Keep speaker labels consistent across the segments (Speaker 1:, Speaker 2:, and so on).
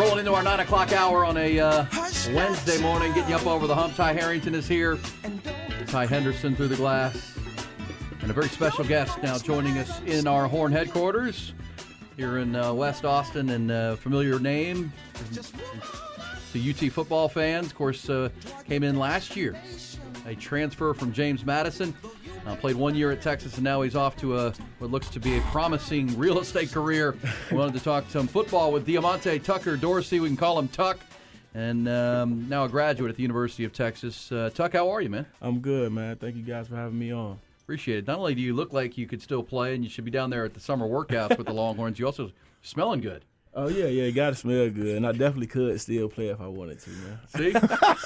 Speaker 1: Rolling into our 9 o'clock hour on a uh, Wednesday morning, getting you up over the hump. Ty Harrington is here. Ty Henderson through the glass. And a very special guest now joining us in our Horn headquarters here in uh, West Austin. And uh, familiar name to UT football fans. Of course, uh, came in last year. A transfer from James Madison. Uh, played one year at Texas, and now he's off to a what looks to be a promising real estate career. We wanted to talk some football with Diamante Tucker Dorsey. We can call him Tuck, and um, now a graduate at the University of Texas. Uh, Tuck, how are you, man?
Speaker 2: I'm good, man. Thank you guys for having me on.
Speaker 1: Appreciate it. Not only do you look like you could still play, and you should be down there at the summer workouts with the Longhorns, you also smelling good.
Speaker 2: Oh yeah, yeah, you gotta smell good, and I definitely could still play if I wanted to, man.
Speaker 1: See,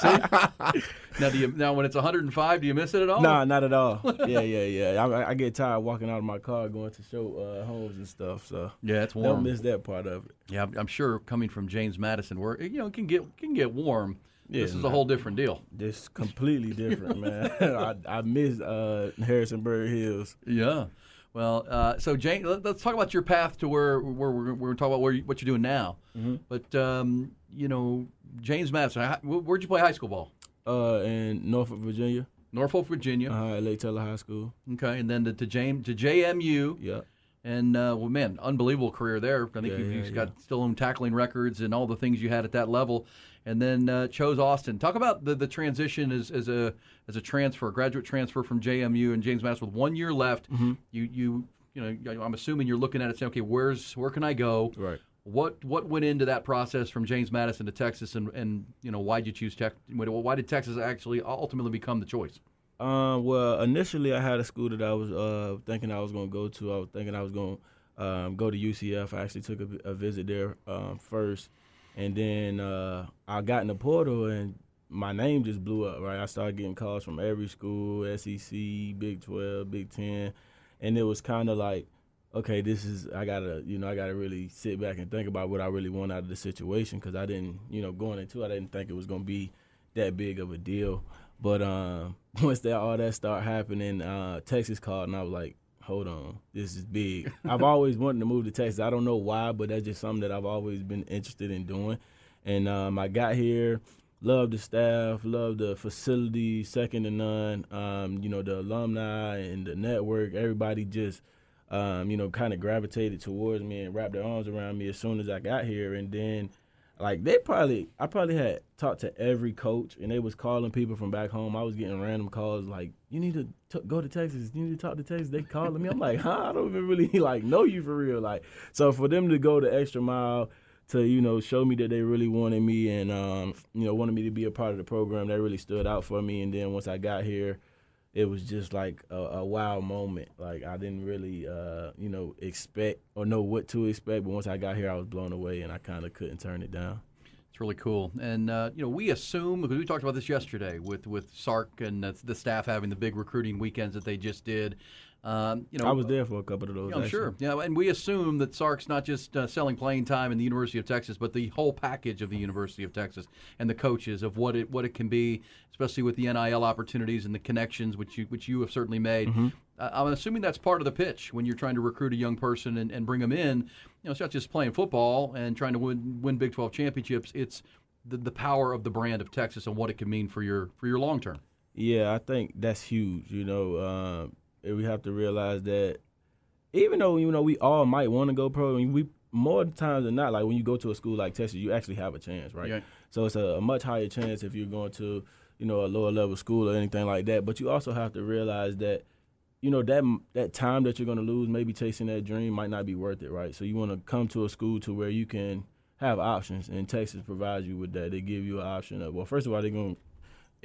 Speaker 1: see. Now, do you now when it's 105, do you miss it at all?
Speaker 2: Nah, not at all. Yeah, yeah, yeah. I, I get tired walking out of my car going to show uh, homes and stuff, so
Speaker 1: Yeah, it's warm.
Speaker 2: don't miss that part of it.
Speaker 1: Yeah, I'm- I'm sure coming from James Madison, where you know it can get can get warm.
Speaker 2: Yeah,
Speaker 1: this is a whole different deal.
Speaker 2: Just completely different, man. I, I miss uh, Harrisonburg Hills.
Speaker 1: Yeah. Well, uh, so Jane, let, us talk about your path to where where we're, we're talk about where you, what you're doing now.
Speaker 2: Mm-hmm.
Speaker 1: But um, you know, James Madison, where'd you play high school ball?
Speaker 2: Uh, in Norfolk, Virginia,
Speaker 1: Norfolk, Virginia.
Speaker 2: uh, Lake Taylor High School.
Speaker 1: Okay, and then to, to James to JMU.
Speaker 2: Yeah.
Speaker 1: And uh, well, man, unbelievable career there. I think
Speaker 2: Yeah,
Speaker 1: you've,
Speaker 2: yeah,
Speaker 1: you've got still own tackling records and all the things you had at that level. And then uh, chose Austin. Talk about the, the transition as, as a as a transfer, graduate transfer from JMU and James Madison with one year left.
Speaker 2: Mm-hmm.
Speaker 1: You you you know, I'm assuming you're looking at it saying, okay, where's where can I go?
Speaker 2: Right.
Speaker 1: What what went into that process from James Madison to Texas, and and you know why did you choose Tech? Why did Texas actually ultimately become the choice?
Speaker 2: Um, well, initially I had a school that I was uh, thinking I was going to go to. I was thinking I was going to um, go to UCF. I actually took a, a visit there um, first, and then uh, I got in the portal and my name just blew up. Right, I started getting calls from every school, SEC, Big Twelve, Big Ten, and it was kind of like, okay, this is I gotta, you know, I gotta really sit back and think about what I really want out of the situation because I didn't, you know, going into it, I didn't think it was going to be that big of a deal. But um, once that all that started happening, uh, Texas called and I was like, hold on, this is big. I've always wanted to move to Texas. I don't know why, but that's just something that I've always been interested in doing. And um, I got here, loved the staff, loved the facility, second to none. Um, you know, the alumni and the network, everybody just, um, you know, kind of gravitated towards me and wrapped their arms around me as soon as I got here. And then like they probably I probably had talked to every coach and they was calling people from back home. I was getting random calls like, "You need to t- go to Texas. You need to talk to Texas." They calling me. I'm like, "Huh? I don't even really like know you for real." Like, so for them to go the extra mile to you know show me that they really wanted me and um, you know wanted me to be a part of the program, that really stood out for me. And then once I got here, it was just like a, a wow moment. Like I didn't really, uh, you know, expect or know what to expect. But once I got here, I was blown away, and I kind of couldn't turn it down.
Speaker 1: It's really cool, and uh, you know we assume because we talked about this yesterday with with Sark and the, the staff having the big recruiting weekends that they just did. Um, you know,
Speaker 2: I was there for a couple of those.
Speaker 1: I'm sure. Yeah, and we assume that Sark's not just uh, selling playing time in the University of Texas, but the whole package of the University of Texas and the coaches of what it what it can be, especially with the NIL opportunities and the connections which you which you have certainly made.
Speaker 2: Mm-hmm.
Speaker 1: Uh, I'm assuming that's part of the pitch when you're trying to recruit a young person and, and bring them in. You know, it's not just playing football and trying to win win Big 12 championships. It's the, the power of the brand of Texas and what it can mean for your for your long term.
Speaker 2: Yeah, I think that's huge. You know, and we have to realize that even though you know we all might want to go pro, we more times than not, like when you go to a school like Texas, you actually have a chance, right?
Speaker 1: Yeah.
Speaker 2: So it's a, a much higher chance if you're going to you know a lower level school or anything like that. But you also have to realize that you know that that time that you're going to lose, maybe chasing that dream, might not be worth it, right? So you want to come to a school to where you can have options, and Texas provides you with that. They give you an option of well, first of all, they're going to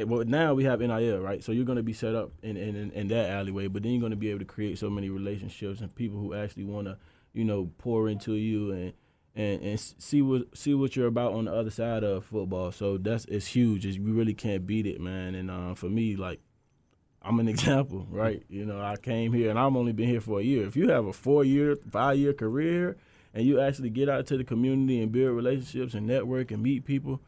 Speaker 2: well, now we have NIL, right? So you're going to be set up in, in, in, that alleyway, but then you're going to be able to create so many relationships and people who actually want to, you know, pour into you and and and see what see what you're about on the other side of football. So that's it's huge. It's, we really can't beat it, man. And uh, for me, like I'm an example, right? You know, I came here and I've only been here for a year. If you have a four year, five year career and you actually get out to the community and build relationships and network and meet people,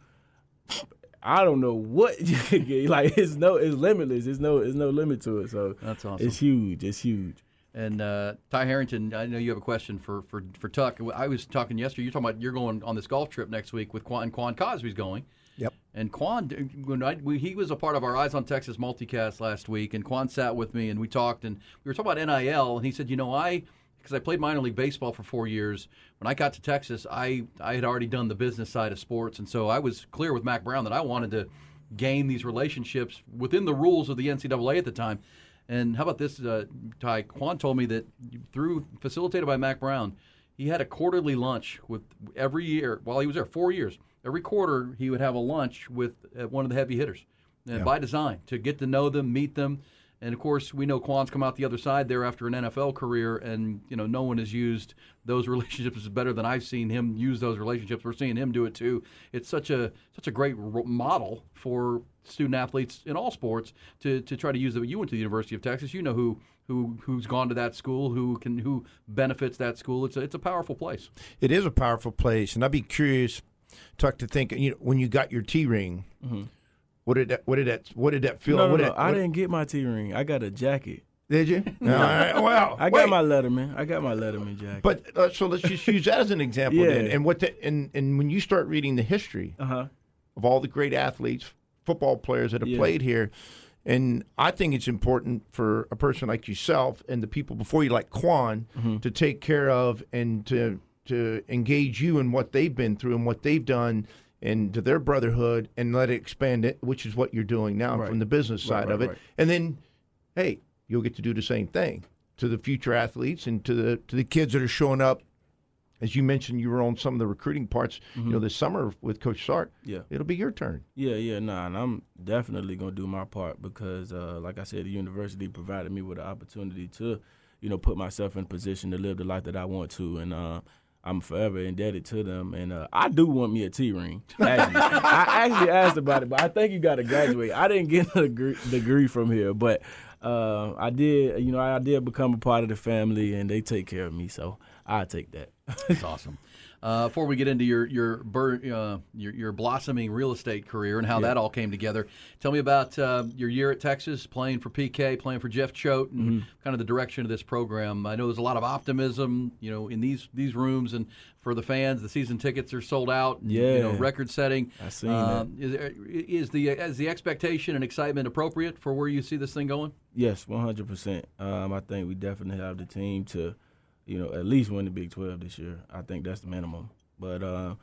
Speaker 2: I don't know what you could get. Like it's no, it's limitless. It's no, it's no limit to it. So
Speaker 1: That's awesome.
Speaker 2: It's huge. It's huge.
Speaker 1: And uh, Ty Harrington, I know you have a question for, for, for Tuck. I was talking yesterday. You're talking about you're going on this golf trip next week with Quan. And Quan Cosby's going.
Speaker 3: Yep.
Speaker 1: And Quan, when I, we, he was a part of our Eyes on Texas multicast last week, and Quan sat with me and we talked, and we were talking about NIL, and he said, you know, I because I played minor league baseball for four years. When I got to Texas, I I had already done the business side of sports, and so I was clear with Mack Brown that I wanted to gain these relationships within the rules of the NCAA at the time. And how about this, uh, Ty? Quan told me that through facilitated by Mack Brown, he had a quarterly lunch with every year while he was there, four years. Every quarter, he would have a lunch with uh, one of the heavy hitters uh, by design to get to know them, meet them. And of course, we know Quan's come out the other side there after an NFL career, and you know no one has used those relationships better than I've seen him use those relationships. We're seeing him do it too. It's such a such a great model for student athletes in all sports to, to try to use it. You went to the University of Texas. You know who who who's gone to that school, who can who benefits that school. It's a, it's a powerful place.
Speaker 3: It is a powerful place, and I'd be curious, Tuck, to think. You know, when you got your T ring, mm-hmm. What did that? What did that? What did that feel?
Speaker 2: No, no,
Speaker 3: what
Speaker 2: no.
Speaker 3: did,
Speaker 2: I didn't get my T ring. I got a jacket.
Speaker 3: Did you? All right. Well,
Speaker 2: I
Speaker 3: wait.
Speaker 2: got my Letterman. I got my Letterman jacket.
Speaker 3: But uh, so let's just use that as an example.
Speaker 2: Yeah.
Speaker 3: Then. And what? The, and and when you start reading the history
Speaker 2: uh huh.
Speaker 3: of all the great athletes, football players that have
Speaker 2: Yeah.
Speaker 3: played here. And I think it's important for a person like yourself and the people before you, like Quan,
Speaker 2: Mm-hmm.
Speaker 3: to take care of and to to engage you in what they've been through and what they've done and to their brotherhood and let it expand it, which is what you're doing now
Speaker 2: Right.
Speaker 3: from the business side
Speaker 2: right,
Speaker 3: of it. And then, hey, you'll get to do the same thing to the future athletes and to the to the kids that are showing up. As you mentioned, you were on some of the recruiting parts, you know, this summer with Coach Sark.
Speaker 2: Mm-hmm. Yeah.
Speaker 3: It'll be your turn.
Speaker 2: Yeah, yeah, nah, and I'm definitely gonna do my part because, uh, like I said, the university provided me with an opportunity to, you know, put myself in position to live the life that I want to, and uh, I'm forever indebted to them. And uh, I do want me a T ring. I actually asked about it, but I think you got to graduate. I didn't get a degree, from here, but uh, I did. You know, I did become a part of the family, and they take care of me, so I take that.
Speaker 1: That's awesome. Uh, before we get into your your, bur- uh, your your blossoming real estate career and how that all came together, tell me about uh, your year at Texas, playing for PK, playing for Jeff Choate, and
Speaker 2: Mm-hmm.
Speaker 1: kind of the direction of this program. I know there's a lot of optimism, you know, in these these rooms, and for the fans, the season tickets are sold out. and, you know,
Speaker 2: Yeah.
Speaker 1: record setting.
Speaker 2: I seen
Speaker 1: Um, Is, is the is the expectation and excitement appropriate for where you see this thing going?
Speaker 2: Yes, one hundred percent. Um, I think we definitely have the team to, you know, at least win the Big Twelve this year. I think that's the minimum. But uh,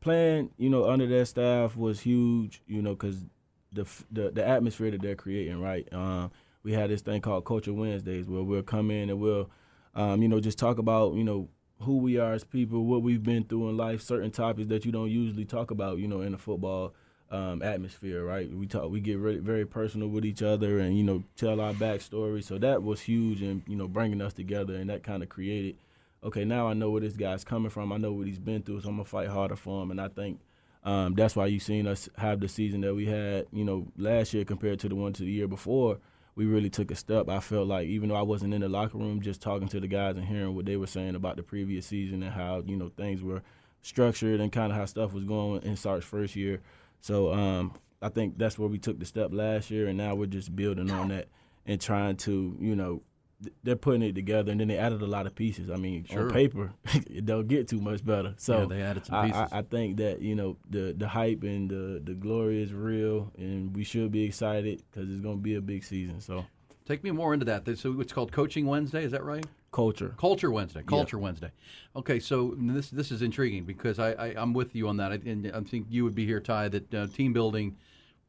Speaker 2: playing, you know, under that staff was huge. You know, because the, the the atmosphere that they're creating, right? Um, we had this thing called Culture Wednesdays where we'll come in and we'll, um, you know, just talk about, you know, who we are as people, what we've been through in life, certain topics that you don't usually talk about, you know, in a football um, atmosphere, right? We talk, we get really, very personal with each other, and you know, tell our backstory. So that was huge, and you know, bringing us together, and that kind of created. Okay, now I know where this guy's coming from. I know what he's been through, so I'm gonna fight harder for him. And I think um, that's why you've seen us have the season that we had, you know, last year compared to the one to the year before. We really took a step. I felt like even though I wasn't in the locker room, just talking to the guys and hearing what they were saying about the previous season and how you know things were structured and kind of how stuff was going in Sark's first year. So um, I think that's where we took the step last year, and now we're just building on that and trying to, you know, th- they're putting it together, and then they added a lot of pieces. I mean,
Speaker 1: Sure.
Speaker 2: on paper, it don't get too much better. So
Speaker 1: Yeah, they added some
Speaker 2: I-
Speaker 1: pieces.
Speaker 2: I, I think that you know the the hype and the the glory is real, and we should be excited because it's going to be a big season. So
Speaker 1: Take me more into that. So it's called Coaching Wednesday. Is that right?
Speaker 2: Culture.
Speaker 1: Culture Wednesday. Culture Wednesday. Okay, so this this is intriguing because I, I I'm with you on that, I, and I think you would be here, Ty. That uh, team building,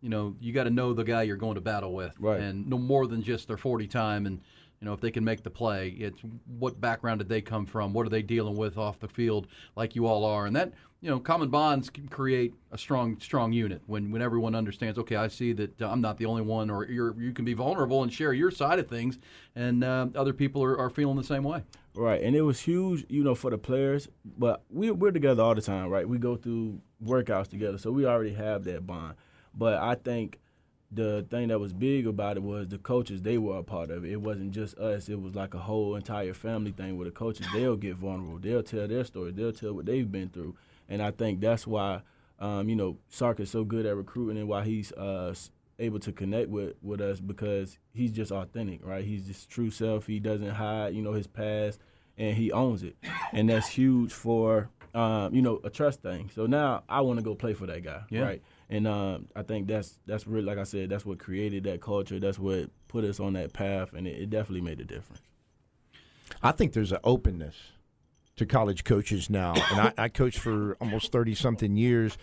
Speaker 1: you know, you got to know the guy you're going to battle with,
Speaker 2: Right.
Speaker 1: And no more than just their 40 time, and you know if they can make the play. It's what background did they come from? What are they dealing with off the field, like you all are, and that you know, common bonds can create a strong, strong unit when, when everyone understands. Okay, I see that uh, I'm not the only one, or you're you can be vulnerable and share your side of things, and uh, other people are, are feeling the same way.
Speaker 2: Right, and it was huge, you know, for the players. But we we're together all the time, right? We go through workouts together, so we already have that bond. But I think the thing that was big about it was the coaches they were a part of it. It wasn't just us. It was like a whole entire family thing where the coaches they'll get vulnerable. They'll tell their stories. They'll tell what they've been through. And I think that's why um, you know Sark is so good at recruiting and why he's uh, able to connect with with us because he's just authentic, right? He's just true self. He doesn't hide, you know, his past, and he owns it, and that's huge for um, you know a trust thing. So now I want to go play for that guy,
Speaker 1: Yeah.
Speaker 2: right? And um, I think that's that's really like I said, that's what created that culture. That's what put us on that path, and it, it definitely made a difference.
Speaker 3: I think there's an openness to college coaches now, and I, I coached for almost thirty something years,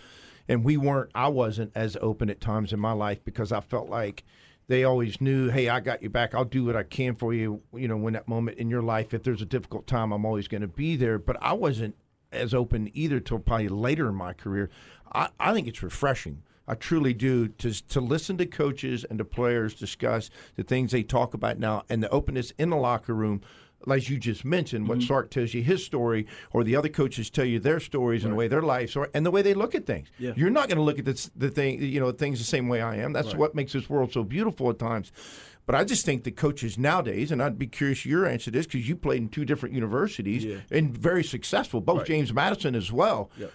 Speaker 3: and we weren't. I wasn't as open at times in my life because I felt like they always knew, hey, I got you back. I'll do what I can for you. You know, when that moment in your life, if there's a difficult time, I'm always going to be there. But I wasn't as open either till probably later in my career. I, I think it's refreshing. I truly do to to listen to coaches and to players discuss the things they talk about now and the openness in the locker room. As you just mentioned, what Sark tells you his story, or the other coaches tell you their stories and the way their lives are, and the way they look at things.
Speaker 2: Yeah.
Speaker 3: You're not going to look at this, the thing, you know, things the same way I am. That's what makes this world so beautiful at times. But I just think the coaches nowadays, and I'd be curious your answer to this because you played in two different universities
Speaker 2: Yeah.
Speaker 3: and very successful, both James Madison as well.
Speaker 2: Yep.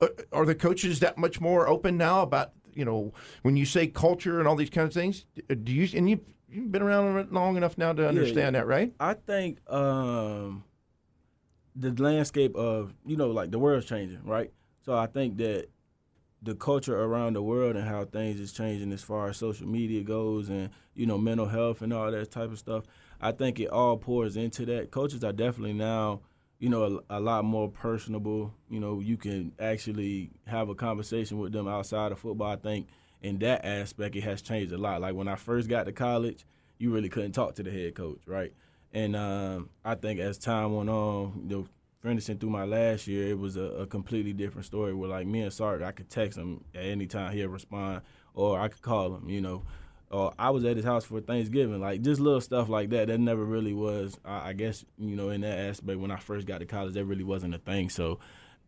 Speaker 3: Uh, are the coaches that much more open now about you know when you say culture and all these kinds of things? uh, Do you and you you've been around long enough now to understand that, right?
Speaker 2: I think um, the landscape of you know like the world's changing, right? So I think that the culture around the world and how things is changing as far as social media goes and you know mental health and all that type of stuff. I think it all pours into that. Coaches are definitely now you know a, a lot more personable. You know you can actually have a conversation with them outside of football. I think in that aspect it has changed a lot. Like when I first got to college, you really couldn't talk to the head coach, right? And um, I think as time went on, you know, for through my last year, it was a, a completely different story. Where like me and Sark, I could text him at any time he'd respond, or I could call him, you know. Or I was at his house for Thanksgiving, like just little stuff like that. That never really was, I, I guess, you know, in that aspect. When I first got to college, that really wasn't a thing. So,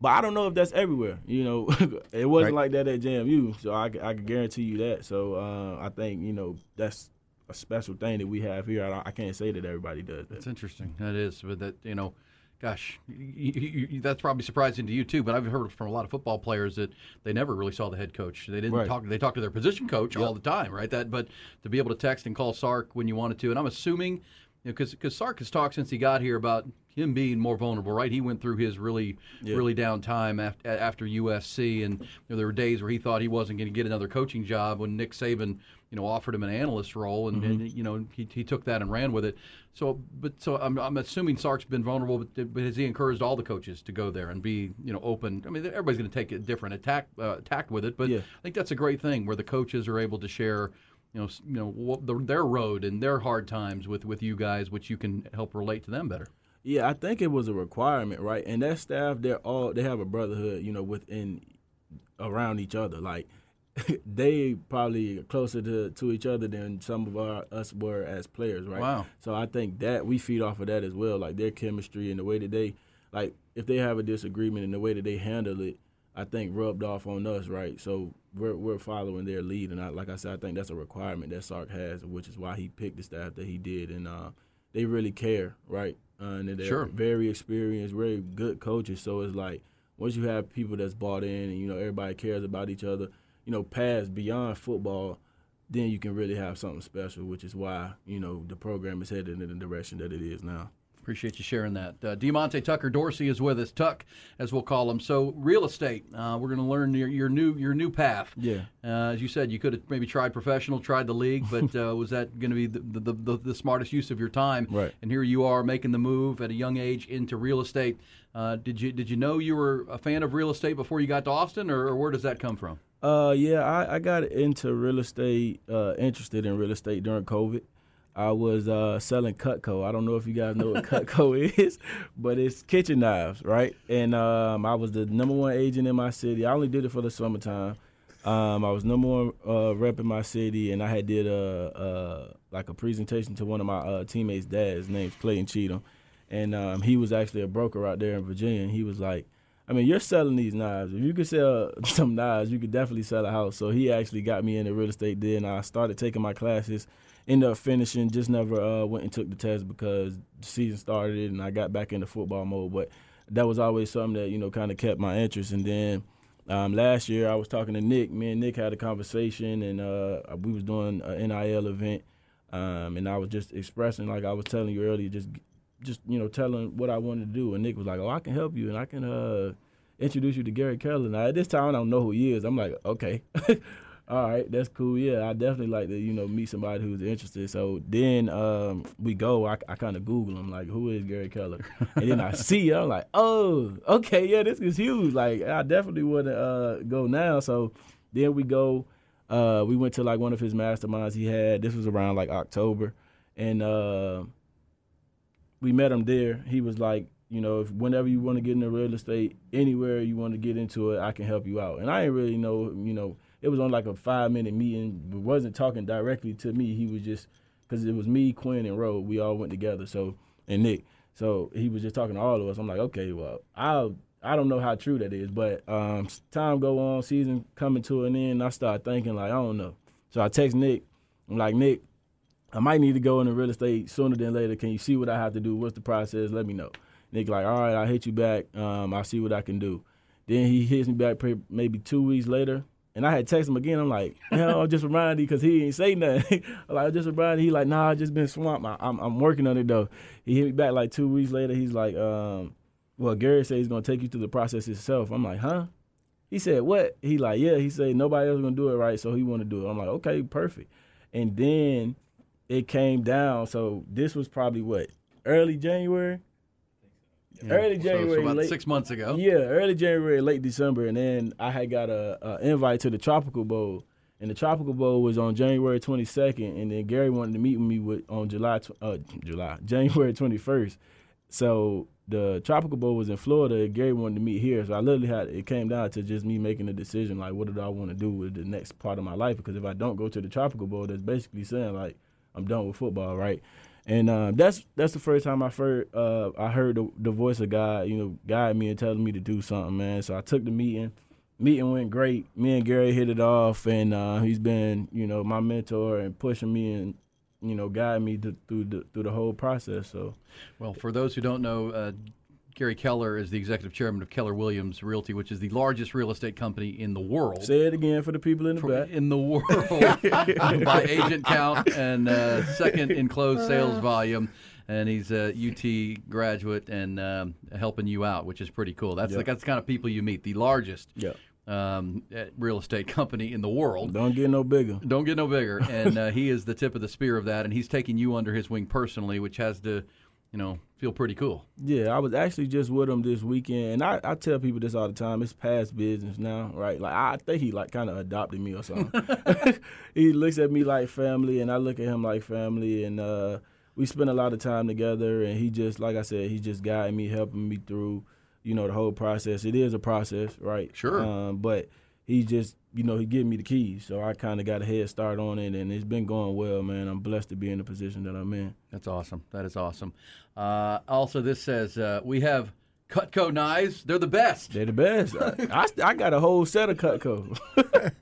Speaker 2: but I don't know if that's everywhere. You know, it wasn't
Speaker 3: Right.
Speaker 2: like that at JMU, so I, I can guarantee you that. So uh, I think you know that's a special thing that we have here. I, I can't say that everybody does that.
Speaker 1: It's interesting. That is, but that you know, gosh, you, you, you, that's probably surprising to you too. But I've heard from a lot of football players that they never really saw the head coach. They didn't
Speaker 2: Right.
Speaker 1: talk. They talked to their position coach all the time, right? That, but to be able to text and call Sark when you wanted to, and I'm assuming, because because Sark has talked since he got here about him being more vulnerable, right? He went through his really really down time after, after USC, and you know, there were days where he thought he wasn't going to get another coaching job when Nick Saban, you know, offered him an analyst role, and, and you know he, he took that and ran with it. So, but so I'm, I'm assuming Sark's been vulnerable, but, but has he encouraged all the coaches to go there and be you know open? I mean, everybody's going to take a different attack uh, attack with it, but
Speaker 2: Yeah.
Speaker 1: I think that's a great thing where the coaches are able to share. You know, you know what the, their road and their hard times with, with you guys, which you can help relate to them better.
Speaker 2: Yeah, I think it was a requirement, right? And that staff, they're all they have a brotherhood, you know, within around each other. Like they probably closer to, to each other than some of our us were as players, right?
Speaker 1: Wow.
Speaker 2: So I think that we feed off of that as well, like their chemistry and the way that they like if they have a disagreement and the way that they handle it, I think rubbed off on us, right? So we're we're following their lead, and I, like I said, I think that's a requirement that Sark has, which is why he picked the staff that he did, and uh, they really care, right? Uh, and they're
Speaker 1: Sure.
Speaker 2: very experienced, very good coaches. So it's like once you have people that's bought in, and you know everybody cares about each other, you know, past beyond football, then you can really have something special, which is why you know the program is headed in the direction that it is now.
Speaker 1: Appreciate you sharing that. Uh, Demonte Tucker Dorsey is with us, Tuck, as we'll call him. So, real estate. Uh, we're going to learn your, your new your new path.
Speaker 2: Yeah.
Speaker 1: Uh, as you said, you could have maybe tried professional, tried the league, but uh, was that going to be the, the, the, the smartest use of your time?
Speaker 2: Right.
Speaker 1: And here you are making the move at a young age into real estate. Uh, did you did you know you were a fan of real estate before you got to Austin, or, or where does that come from?
Speaker 2: Uh, yeah, I, I got into real estate, uh, interested in real estate during COVID. I was uh, selling Cutco. I don't know if you guys know what Cutco is, but it's kitchen knives, right? And um, I was the number one agent in my city. I only did it for the summertime. Um, I was number one uh, rep in my city, and I had did a, a like a presentation to one of my uh, teammates' dads. His name's Clayton Cheatham, and um, he was actually a broker out there in Virginia. And he was like, "I mean, you're selling these knives. If you could sell some knives, you could definitely sell a house." So he actually got me into real estate. Then I started taking my classes ended up finishing. Just never uh, went and took the test because the season started and I got back into football mode. But that was always something that you know kind of kept my interest. And then um, last year I was talking to Nick. Me and Nick had a conversation, and uh, we was doing an NIL event, um, and I was just expressing like I was telling you earlier, just just you know telling what I wanted to do. And Nick was like, "Oh, I can help you, and I can." Uh, introduce you to Gary Keller. Now at this time I don't know who he is. I'm like, okay. all right, that's cool. Yeah, I definitely like to, you know, meet somebody who's interested. So then um, we go, I, I kind of Google him, like, who is Gary Keller? And then I see, I'm like, oh, okay, yeah, this is huge. Like, I definitely want to uh, go now. So then we go, uh, we went to like one of his masterminds he had. This was around like October. And uh, we met him there. He was like, you know, if whenever you want to get into real estate, anywhere you want to get into it, I can help you out. And I didn't really know, you know, it was on like a five minute meeting. It wasn't talking directly to me. He was just because it was me, Quinn, and Roe. We all went together. So and Nick. So he was just talking to all of us. I'm like, okay, well, I I don't know how true that is, but um, time go on, season coming to an end. I start thinking like I don't know. So I text Nick. I'm like, Nick, I might need to go into real estate sooner than later. Can you see what I have to do? What's the process? Let me know. Nick like, all right, I'll hit you back. Um, I'll see what I can do. Then he hits me back maybe two weeks later. And I had text him again. I'm like, hell, I just remind you because he ain't say nothing. like, just remind He like, nah, I just been swamped. I, am I'm working on it though. He hit me back like two weeks later. He's like, um, well, Gary said he's gonna take you through the process himself. I'm like, huh? He said, what? He like, yeah. He said nobody else gonna do it right, so he want to do it. I'm like, okay, perfect. And then it came down. So this was probably what early January. Yeah. Early January,
Speaker 1: so, so about
Speaker 2: late,
Speaker 1: six months ago.
Speaker 2: Yeah, early January, late December, and then I had got a, a invite to the Tropical Bowl, and the Tropical Bowl was on January 22nd, and then Gary wanted to meet with me with on July uh, July January 21st. So the Tropical Bowl was in Florida. Gary wanted to meet here, so I literally had it came down to just me making a decision like, what do I want to do with the next part of my life? Because if I don't go to the Tropical Bowl, that's basically saying like I'm done with football, right? And uh, that's that's the first time I heard uh, I heard the, the, voice of God, you know, guide me and telling me to do something, man. So I took the meeting. Meeting went great. Me and Gary hit it off, and uh, he's been, you know, my mentor and pushing me and you know, guide me to, through the through the whole process. So,
Speaker 1: well, for those who don't know, uh, Gary Keller is the executive chairman of Keller Williams Realty, which is the largest real estate company in the world.
Speaker 2: Say it again for the people in the
Speaker 1: for,
Speaker 2: back.
Speaker 1: In the world, by agent count and uh, second in closed sales volume. And he's a UT graduate and um, helping you out, which is pretty cool. That's yep. that's the kind of people you meet. The largest
Speaker 2: yep.
Speaker 1: um, real estate company in the world.
Speaker 2: Don't get no bigger.
Speaker 1: Don't get no bigger. and uh, he is the tip of the spear of that. And he's taking you under his wing personally, which has to you know, feel pretty cool.
Speaker 2: Yeah, I was actually just with him this weekend, and I, I tell people this all the time. It's past business now, right? Like I think he like kind of adopted me or something. he looks at me like family, and I look at him like family, and uh, we spend a lot of time together. And he just, like I said, he just guiding me, helping me through, you know, the whole process. It is a process, right?
Speaker 1: Sure.
Speaker 2: Um, but he just you know he gave me the keys. So i kind of got a head start on it and it's been going well man. I'm blessed to be in the position that i'm in.
Speaker 1: That's awesome. That is awesome. Uh, also this says uh, we have cutco knives. They're the best.
Speaker 2: They're the best. I, I, I got a whole set of cutco.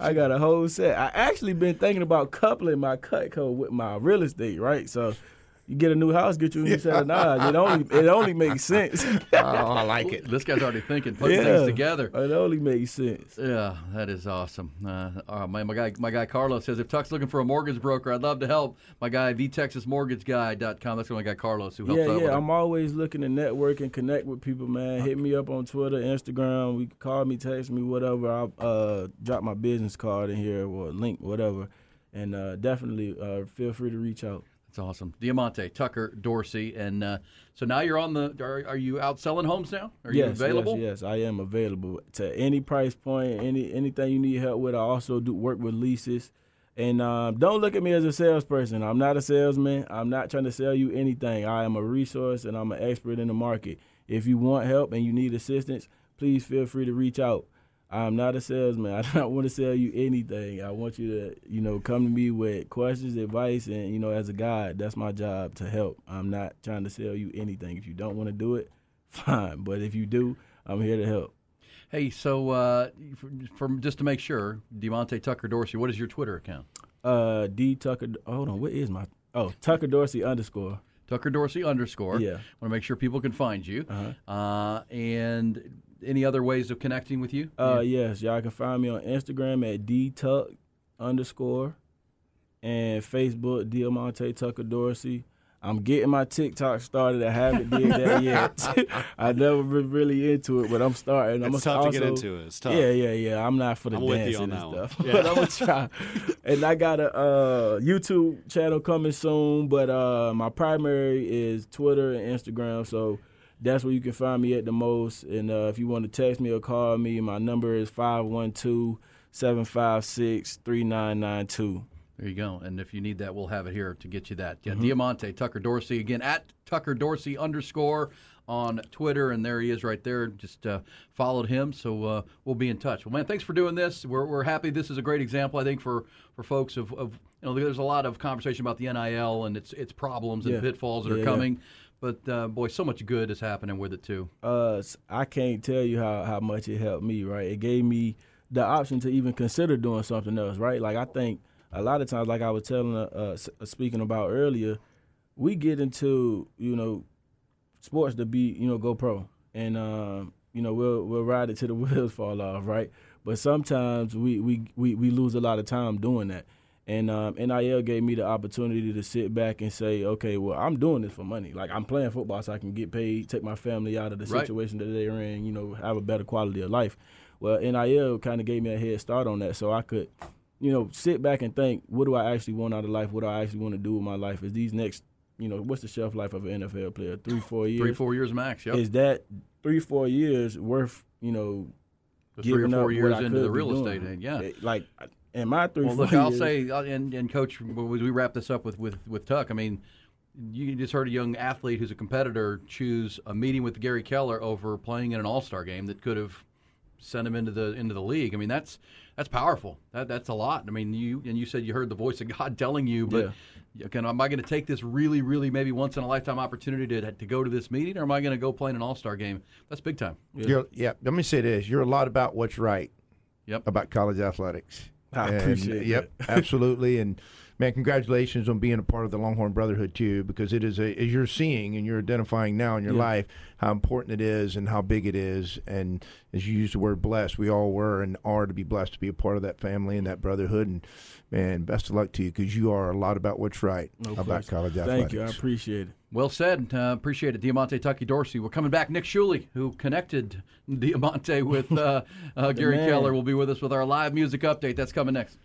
Speaker 2: I got a whole set. I actually been thinking about coupling my Cutco with my real estate, right? So you get a new house, get you a new set of knives. It only it only makes sense.
Speaker 3: oh, I like it.
Speaker 1: This guy's already thinking, putting yeah, things together.
Speaker 2: It only makes sense.
Speaker 1: Yeah, that is awesome. Uh, my, my guy my guy Carlos says if Tuck's looking for a mortgage broker, I'd love to help. My guy vtexasmortgageguy.com. That's my guy Carlos who helps
Speaker 2: yeah. Yeah, I'm always looking to network and connect with people, man. Hit me up on Twitter, Instagram. We call me, text me, whatever. I'll uh, drop my business card in here or link, whatever. And uh, definitely uh, feel free to reach out.
Speaker 1: That's awesome. Diamante, Tucker, Dorsey, and uh, so now you're on the. Are, are, you out selling homes now? Are
Speaker 2: yes,
Speaker 1: you available?
Speaker 2: Yes, yes, I am available to any price point, any anything you need help with. I also do work with leases. And um, don't look at me as a salesperson. I'm not a salesman. I'm not trying to sell you anything. I am a resource and I'm an expert in the market. If you want help and you need assistance, please feel free to reach out. I'm not a salesman. I don't want to sell you anything. I want you to, you know, come to me with questions, advice, and you know, as a guide, that's my job to help. I'm not trying to sell you anything. If you don't want to do it, fine. But if you do, I'm here to help.
Speaker 1: Hey, so uh, from just to make sure, Demonte Tucker Dorsey, what is your Twitter account?
Speaker 2: Uh, D Tucker. Hold on, what is my? Oh, Tucker Dorsey underscore.
Speaker 1: Tucker Dorsey underscore.
Speaker 2: Yeah.
Speaker 1: Want to make sure people can find you.
Speaker 2: Uh-huh.
Speaker 1: Uh, and any other ways of connecting with you?
Speaker 2: Uh, yes, y'all can find me on Instagram at D Tuck underscore, and Facebook Diamante Tucker Dorsey. I'm getting my TikTok started. I haven't did that yet. I never been really into it, but I'm starting. I'm
Speaker 4: It's
Speaker 2: gonna
Speaker 4: tough to get into it. It's tough.
Speaker 2: Yeah, yeah, yeah. I'm not for the
Speaker 4: I'm with you
Speaker 2: dancing
Speaker 4: on
Speaker 2: and
Speaker 4: that one.
Speaker 2: stuff,
Speaker 4: Yeah.
Speaker 2: but I'm gonna try. and I got a uh, YouTube channel coming soon, but uh, my primary is Twitter and Instagram. So that's where you can find me at the most. And uh, if you want to text me or call me, my number is 512 756 3992.
Speaker 1: There you go. And if you need that, we'll have it here to get you that.
Speaker 2: Mm-hmm.
Speaker 1: Yeah, Diamante Tucker Dorsey again at Tucker Dorsey underscore on Twitter, and there he is right there. Just uh, followed him, so uh, we'll be in touch. Well, man, thanks for doing this. We're, we're happy. This is a great example, I think, for for folks of, of you know, there's a lot of conversation about the NIL and its its problems and
Speaker 2: Yeah.
Speaker 1: pitfalls that
Speaker 2: Yeah,
Speaker 1: are
Speaker 2: yeah.
Speaker 1: But uh, boy, so much good is happening with it too.
Speaker 2: uh, I can't tell you how, how much it helped me, right? It gave me the option to even consider doing something else, right? Like, I think a lot of times, like I was telling, uh, uh, speaking about earlier, we get into, you know, sports to be, you know, go pro. And, um, you know, we'll, we'll ride it till the wheels fall off, right? But sometimes we, we, we, we lose a lot of time doing that. And um, NIL gave me the opportunity to sit back and say, okay, well, I'm doing this for money. Like I'm playing football so I can get paid, take my family out of the
Speaker 1: Right.
Speaker 2: situation that they're in, you know, have a better quality of life. Well, NIL kind of gave me a head start on that, so I could, you know, sit back and think, what do I actually want out of life? What do I actually want to do with my life? Is these next, you know, what's the shelf life of an NFL player? Three, four years.
Speaker 1: Three, four years max. Yep.
Speaker 2: Is that three, four years worth, you know,
Speaker 1: The three or four years into the real estate, yeah.
Speaker 2: It- Like, in my three,
Speaker 1: Well, look, I'll
Speaker 2: years,
Speaker 1: say, uh, and, and Coach, as we wrap this up with, with, with Tuck, I mean, you just heard a young athlete who's a competitor choose a meeting with Gary Keller over playing in an All Star game that could have sent him into the into the league. I mean, that's that's powerful. That that's a lot. I mean, you and you said you heard the voice of God telling you, but okay, am I going to take this really, really maybe once in a lifetime opportunity to to go to this meeting, or am I going to go play in an All Star game? That's big time.
Speaker 3: You're, yeah, let me say this: you're a lot about what's right
Speaker 1: Yep.
Speaker 3: about college athletics.
Speaker 2: I
Speaker 3: And,
Speaker 2: appreciate
Speaker 3: Yep, absolutely. And man, congratulations on being a part of the Longhorn Brotherhood too, because it is a as you're seeing and you're identifying now in your
Speaker 2: Yeah.
Speaker 3: life how important it is and how big it is. And as you use the word blessed, we all were and are to be blessed to be a part of that family and that brotherhood. And man, best of luck to you because you are a lot about what's right
Speaker 2: No
Speaker 3: about
Speaker 2: question.
Speaker 3: college athletics.
Speaker 2: Thank you. I appreciate it.
Speaker 1: Well said. Uh, appreciate it. Diamante Tucky Dorsey. We're coming back. Nick Shuley, who connected Diamante with uh, uh, Gary
Speaker 2: man.
Speaker 1: Keller, will be with us with our live music update. That's coming next.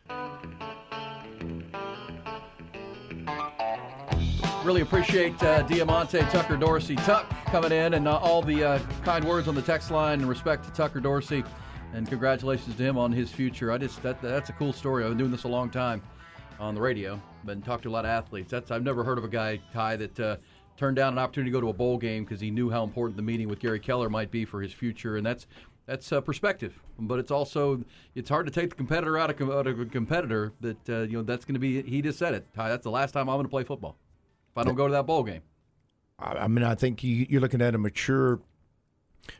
Speaker 1: Really appreciate uh, Diamante Tucker Dorsey. Tuck coming in and uh, all the uh, kind words on the text line and respect to Tucker Dorsey. And congratulations to him on his future. I just that that's a cool story. I've been doing this a long time on the radio. Been talked to a lot of athletes. That's I've never heard of a guy Ty that uh, turned down an opportunity to go to a bowl game because he knew how important the meeting with Gary Keller might be for his future, and that's that's uh, perspective. But it's also it's hard to take the competitor out of, out of a competitor. That uh, you know that's going to be. He just said it. Ty, that's the last time I'm going to play football if I don't go to that bowl game.
Speaker 3: I mean, I think you're looking at a mature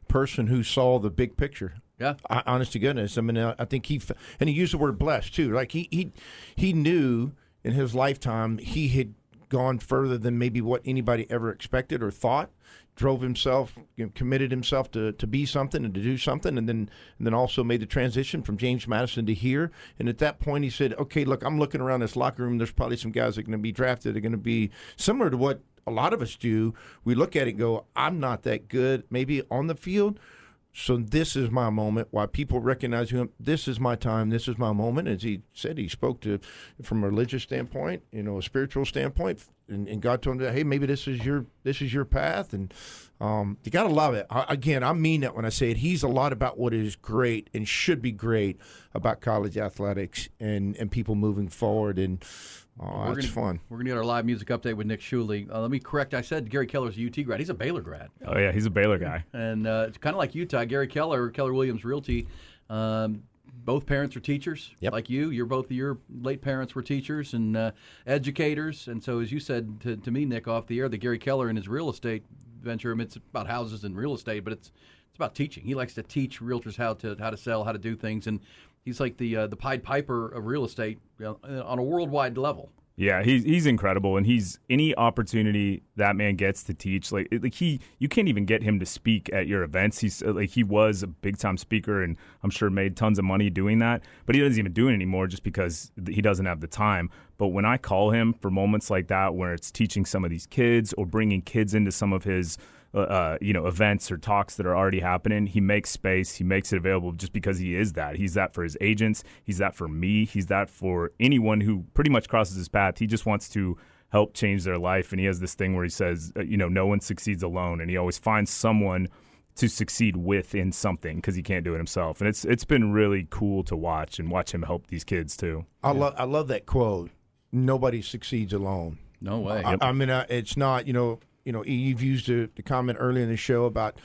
Speaker 3: person who saw the big picture.
Speaker 1: Yeah.
Speaker 3: I, honest to goodness, I mean, I, think he and he used the word blessed too. Like he he he knew in his lifetime he had gone further than maybe what anybody ever expected or thought. Drove himself, you know, committed himself to, to be something and to do something, and then and then also made the transition from James Madison to here. And at that point, he said, "Okay, look, I'm looking around this locker room. There's probably some guys that are going to be drafted. Are going to be similar to what a lot of us do. We look at it, and go, I'm not that good, maybe on the field, so this is my moment. Why people recognize him? This is my time. This is my moment. As he said, he spoke to from a religious standpoint, you know, a spiritual standpoint, and, and God told him, that, "Hey, maybe this is your this is your path." And um, you got to love it. I, again, I mean that when I say it. He's a lot about what is great and should be great about college athletics and and people moving forward. And Oh,
Speaker 1: we're
Speaker 3: that's
Speaker 1: gonna,
Speaker 3: fun.
Speaker 1: We're going to get our live music update with Nick Shuley. Uh, let me correct. I said Gary Keller's a UT grad. He's a Baylor grad.
Speaker 4: Oh, yeah. He's a Baylor guy.
Speaker 1: And uh, it's kind of like Utah. Gary Keller, Keller Williams Realty, um, both parents are teachers,
Speaker 3: Yep.
Speaker 1: like you. You're both your late parents were teachers and uh, educators. And so, as you said to, to me, Nick, off the air, that Gary Keller and his real estate venture, I mean, it's about houses and real estate, but it's it's about teaching. He likes to teach realtors how to how to sell, how to do things, and he's like the uh, the Pied Piper of real estate you know, on a worldwide level.
Speaker 4: Yeah, he's he's incredible, and he's any opportunity that man gets to teach. Like like he, you can't even get him to speak at your events. He's uh, like he was a big time speaker, and I'm sure made tons of money doing that. But he doesn't even do it anymore just because he doesn't have the time. But when I call him for moments like that, where it's teaching some of these kids or bringing kids into some of his uh, uh, you know events or talks that are already happening he makes space he makes it available just because he is that he's that for his agents he's that for me he's that for anyone who pretty much crosses his path he just wants to help change their life and he has this thing where he says uh, you know no one succeeds alone and he always finds someone to succeed with in something because he can't do it himself and it's it's been really cool to watch and watch him help these kids too
Speaker 3: I love I love that quote. Nobody succeeds alone.
Speaker 1: No way.
Speaker 3: I, I mean, uh, it's not. You know, you know. You've used the, the comment earlier in the show about,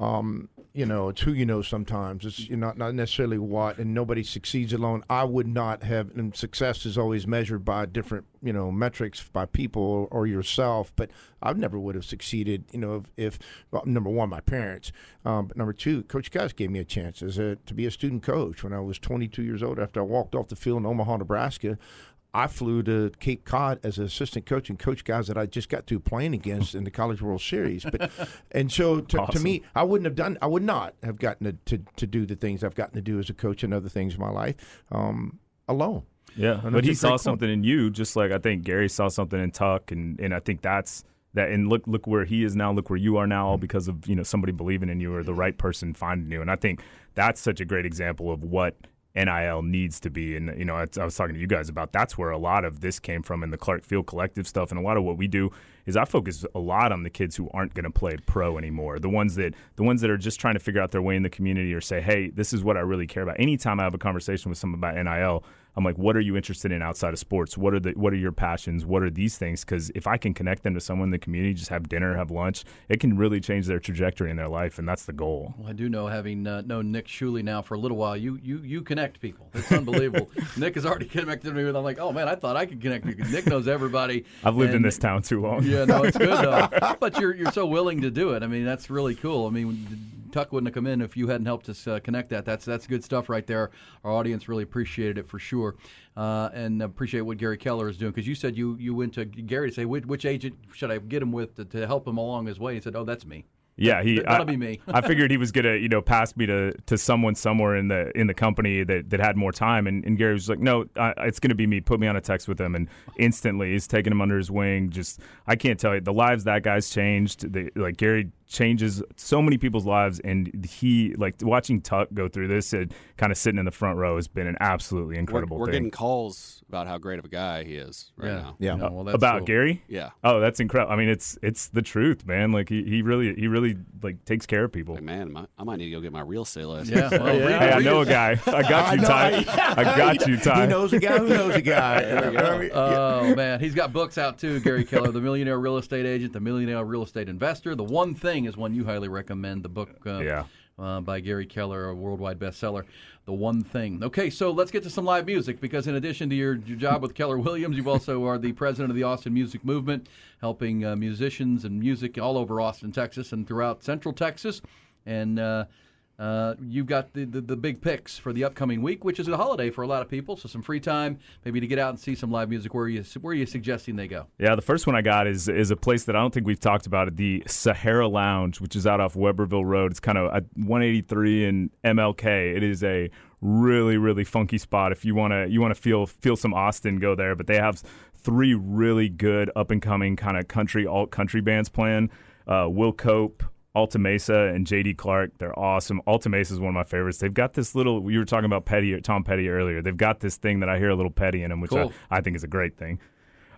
Speaker 3: um, you know, it's who you know. Sometimes it's you know, not not necessarily what, and nobody succeeds alone. I would not have. And success is always measured by different, you know, metrics by people or, or yourself. But I never would have succeeded. You know, if, if well, number one, my parents. Um, but number two, Coach Gus gave me a chance as a to be a student coach when I was 22 years old. After I walked off the field in Omaha, Nebraska. I flew to Cape Cod as an assistant coach and coach guys that I just got through playing against in the College World Series. But and so to, to me, I wouldn't have done. I would not have gotten to, to to do the things I've gotten to do as a coach and other things in my life um, alone.
Speaker 4: Yeah,
Speaker 3: And
Speaker 4: but he saw
Speaker 3: point.
Speaker 4: something in you, just like I think Gary saw something in Tuck, and and I think that's that. And look, look where he is now. Look where you are now, all because of you know somebody believing in you or the right person finding you. And I think that's such a great example of what NIL needs to be. And you know, I, I was talking to you guys about that's where a lot of this came from in the Clark Field Collective stuff, and a lot of what we do is I focus a lot on the kids who aren't going to play pro anymore. The ones that the ones that are just trying to figure out their way in the community or say, hey, this is what I really care about. Anytime I have a conversation with someone about NIL. I'm like, what are you interested in outside of sports? What are the what are your passions? What are these things? Because if I can connect them to someone in the community, just have dinner, have lunch, it can really change their trajectory in their life, and that's the goal.
Speaker 1: Well, I do know, having uh, known Nick Shuley now for a little while, you you you connect people. It's unbelievable. Nick has already connected me with. I'm like, oh man, I thought I could connect people. Nick knows everybody.
Speaker 4: I've lived in this town too long.
Speaker 1: Yeah, no, it's good though. but you're you're so willing to do it. I mean, that's really cool. I mean, Tuck wouldn't have come in if you hadn't helped us uh, connect that. That's that's good stuff right there. Our audience really appreciated it for sure, uh, and appreciate what Gary Keller is doing because you said you you went to Gary to say which, which agent should I get him with to, to help him along his way. He said, oh, that's me.
Speaker 4: Yeah, he.
Speaker 1: That'll
Speaker 4: I,
Speaker 1: be me.
Speaker 4: I figured he was gonna, you know, pass me to, to someone somewhere in the in the company that, that had more time, and, and Gary was like, "No, I, it's gonna be me." Put me on a text with him, and instantly he's taking him under his wing. Just, I can't tell you the lives that guy's changed. They, like Gary changes so many people's lives, and he like watching Tuck go through this and kind of sitting in the front row has been an absolutely
Speaker 5: We're,
Speaker 4: incredible
Speaker 5: we're
Speaker 4: thing.
Speaker 5: getting calls about how great of a guy he is right
Speaker 1: yeah.
Speaker 5: now.
Speaker 3: Yeah.
Speaker 1: No, well, that's
Speaker 4: About
Speaker 1: cool.
Speaker 4: Gary?
Speaker 5: Yeah.
Speaker 4: Oh, that's incredible. I mean, it's it's the truth, man. Like he, he really he really like takes care of people.
Speaker 5: Like, man, my, I might need to go get my real estate license.
Speaker 1: Yeah, well, read-
Speaker 4: Hey, I know a guy. I got you, Ty. I got you, Ty.
Speaker 3: He knows a guy who knows a guy.
Speaker 1: Oh man, he's got books out too. Gary Keller, the millionaire real estate agent, the millionaire real estate investor. The one thing is one you highly recommend. The book, uh,
Speaker 4: Yeah.
Speaker 1: uh, by Gary Keller, a worldwide bestseller. The one thing. Okay, so let's get to some live music because in addition to your, your job with Keller Williams, you also are the president of the Austin Music Movement, helping uh, musicians and music all over Austin, Texas, and throughout Central Texas. And uh, you've got the, the, the big picks for the upcoming week, which is a holiday for a lot of people. So some free time, maybe to get out and see some live music. Where are you where are you suggesting they go?
Speaker 4: Yeah, the first one I got is is a place that I don't think we've talked about, it, the Sahara Lounge, which is out off Webberville Road. It's kind of at 183 and MLK. It is a really really funky spot. If you want to you want to feel feel some Austin, go there. But they have three really good up and coming kind of country alt country bands playing. Uh, Will Cope, Alta Mesa and JD Clark. They're awesome. Alta Mesa is one of my favorites. They've got this little. You were talking about Petty, Tom Petty earlier. They've got this thing that I hear a little Petty in them, which
Speaker 1: Cool.
Speaker 4: I, I think is a great thing.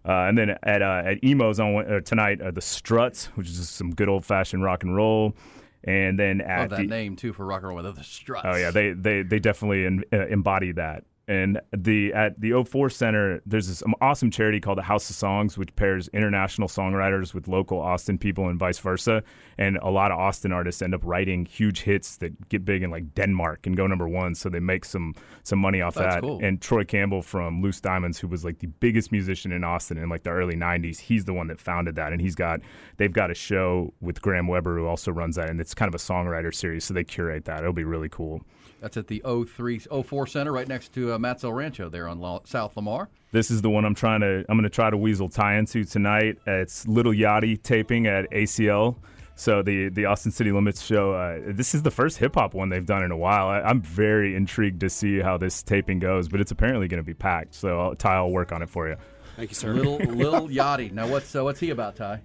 Speaker 4: Uh, and then at uh, at Emo's on uh, tonight, uh, the Struts, which is just some good old fashioned rock and roll. And then
Speaker 1: Love that
Speaker 4: the,
Speaker 1: name too for rock and roll. The Struts.
Speaker 4: Oh yeah, they they they definitely in, uh, embody that. And the at the O4 Center, there's this awesome charity called the House of Songs, which pairs international songwriters with local Austin people and vice versa. And a lot of Austin artists end up writing huge hits that get big in like Denmark and go number one, so they make some some money off
Speaker 1: That's
Speaker 4: that.
Speaker 1: cool.
Speaker 4: And Troy Campbell from Loose Diamonds, who was like the biggest musician in Austin in like the early '90s, he's the one that founded that, and he's got they've got a show with Graham Weber who also runs that, and it's kind of a songwriter series, so they curate that. It'll be really cool.
Speaker 1: That's at the o3-04 Center right next to uh, Matt's El Rancho there on La- South Lamar.
Speaker 4: This is the one I'm trying to. I'm going to try to weasel tie into tonight. It's Little Yachty taping at ACL. So the the Austin City Limits show. Uh, this is the first hip hop one they've done in a while. I, I'm very intrigued to see how this taping goes, but it's apparently going to be packed. So I'll, Ty, I'll work on it for you.
Speaker 5: Thank you, sir.
Speaker 1: Little Lil Yachty. Now what's uh, what's he about, Ty?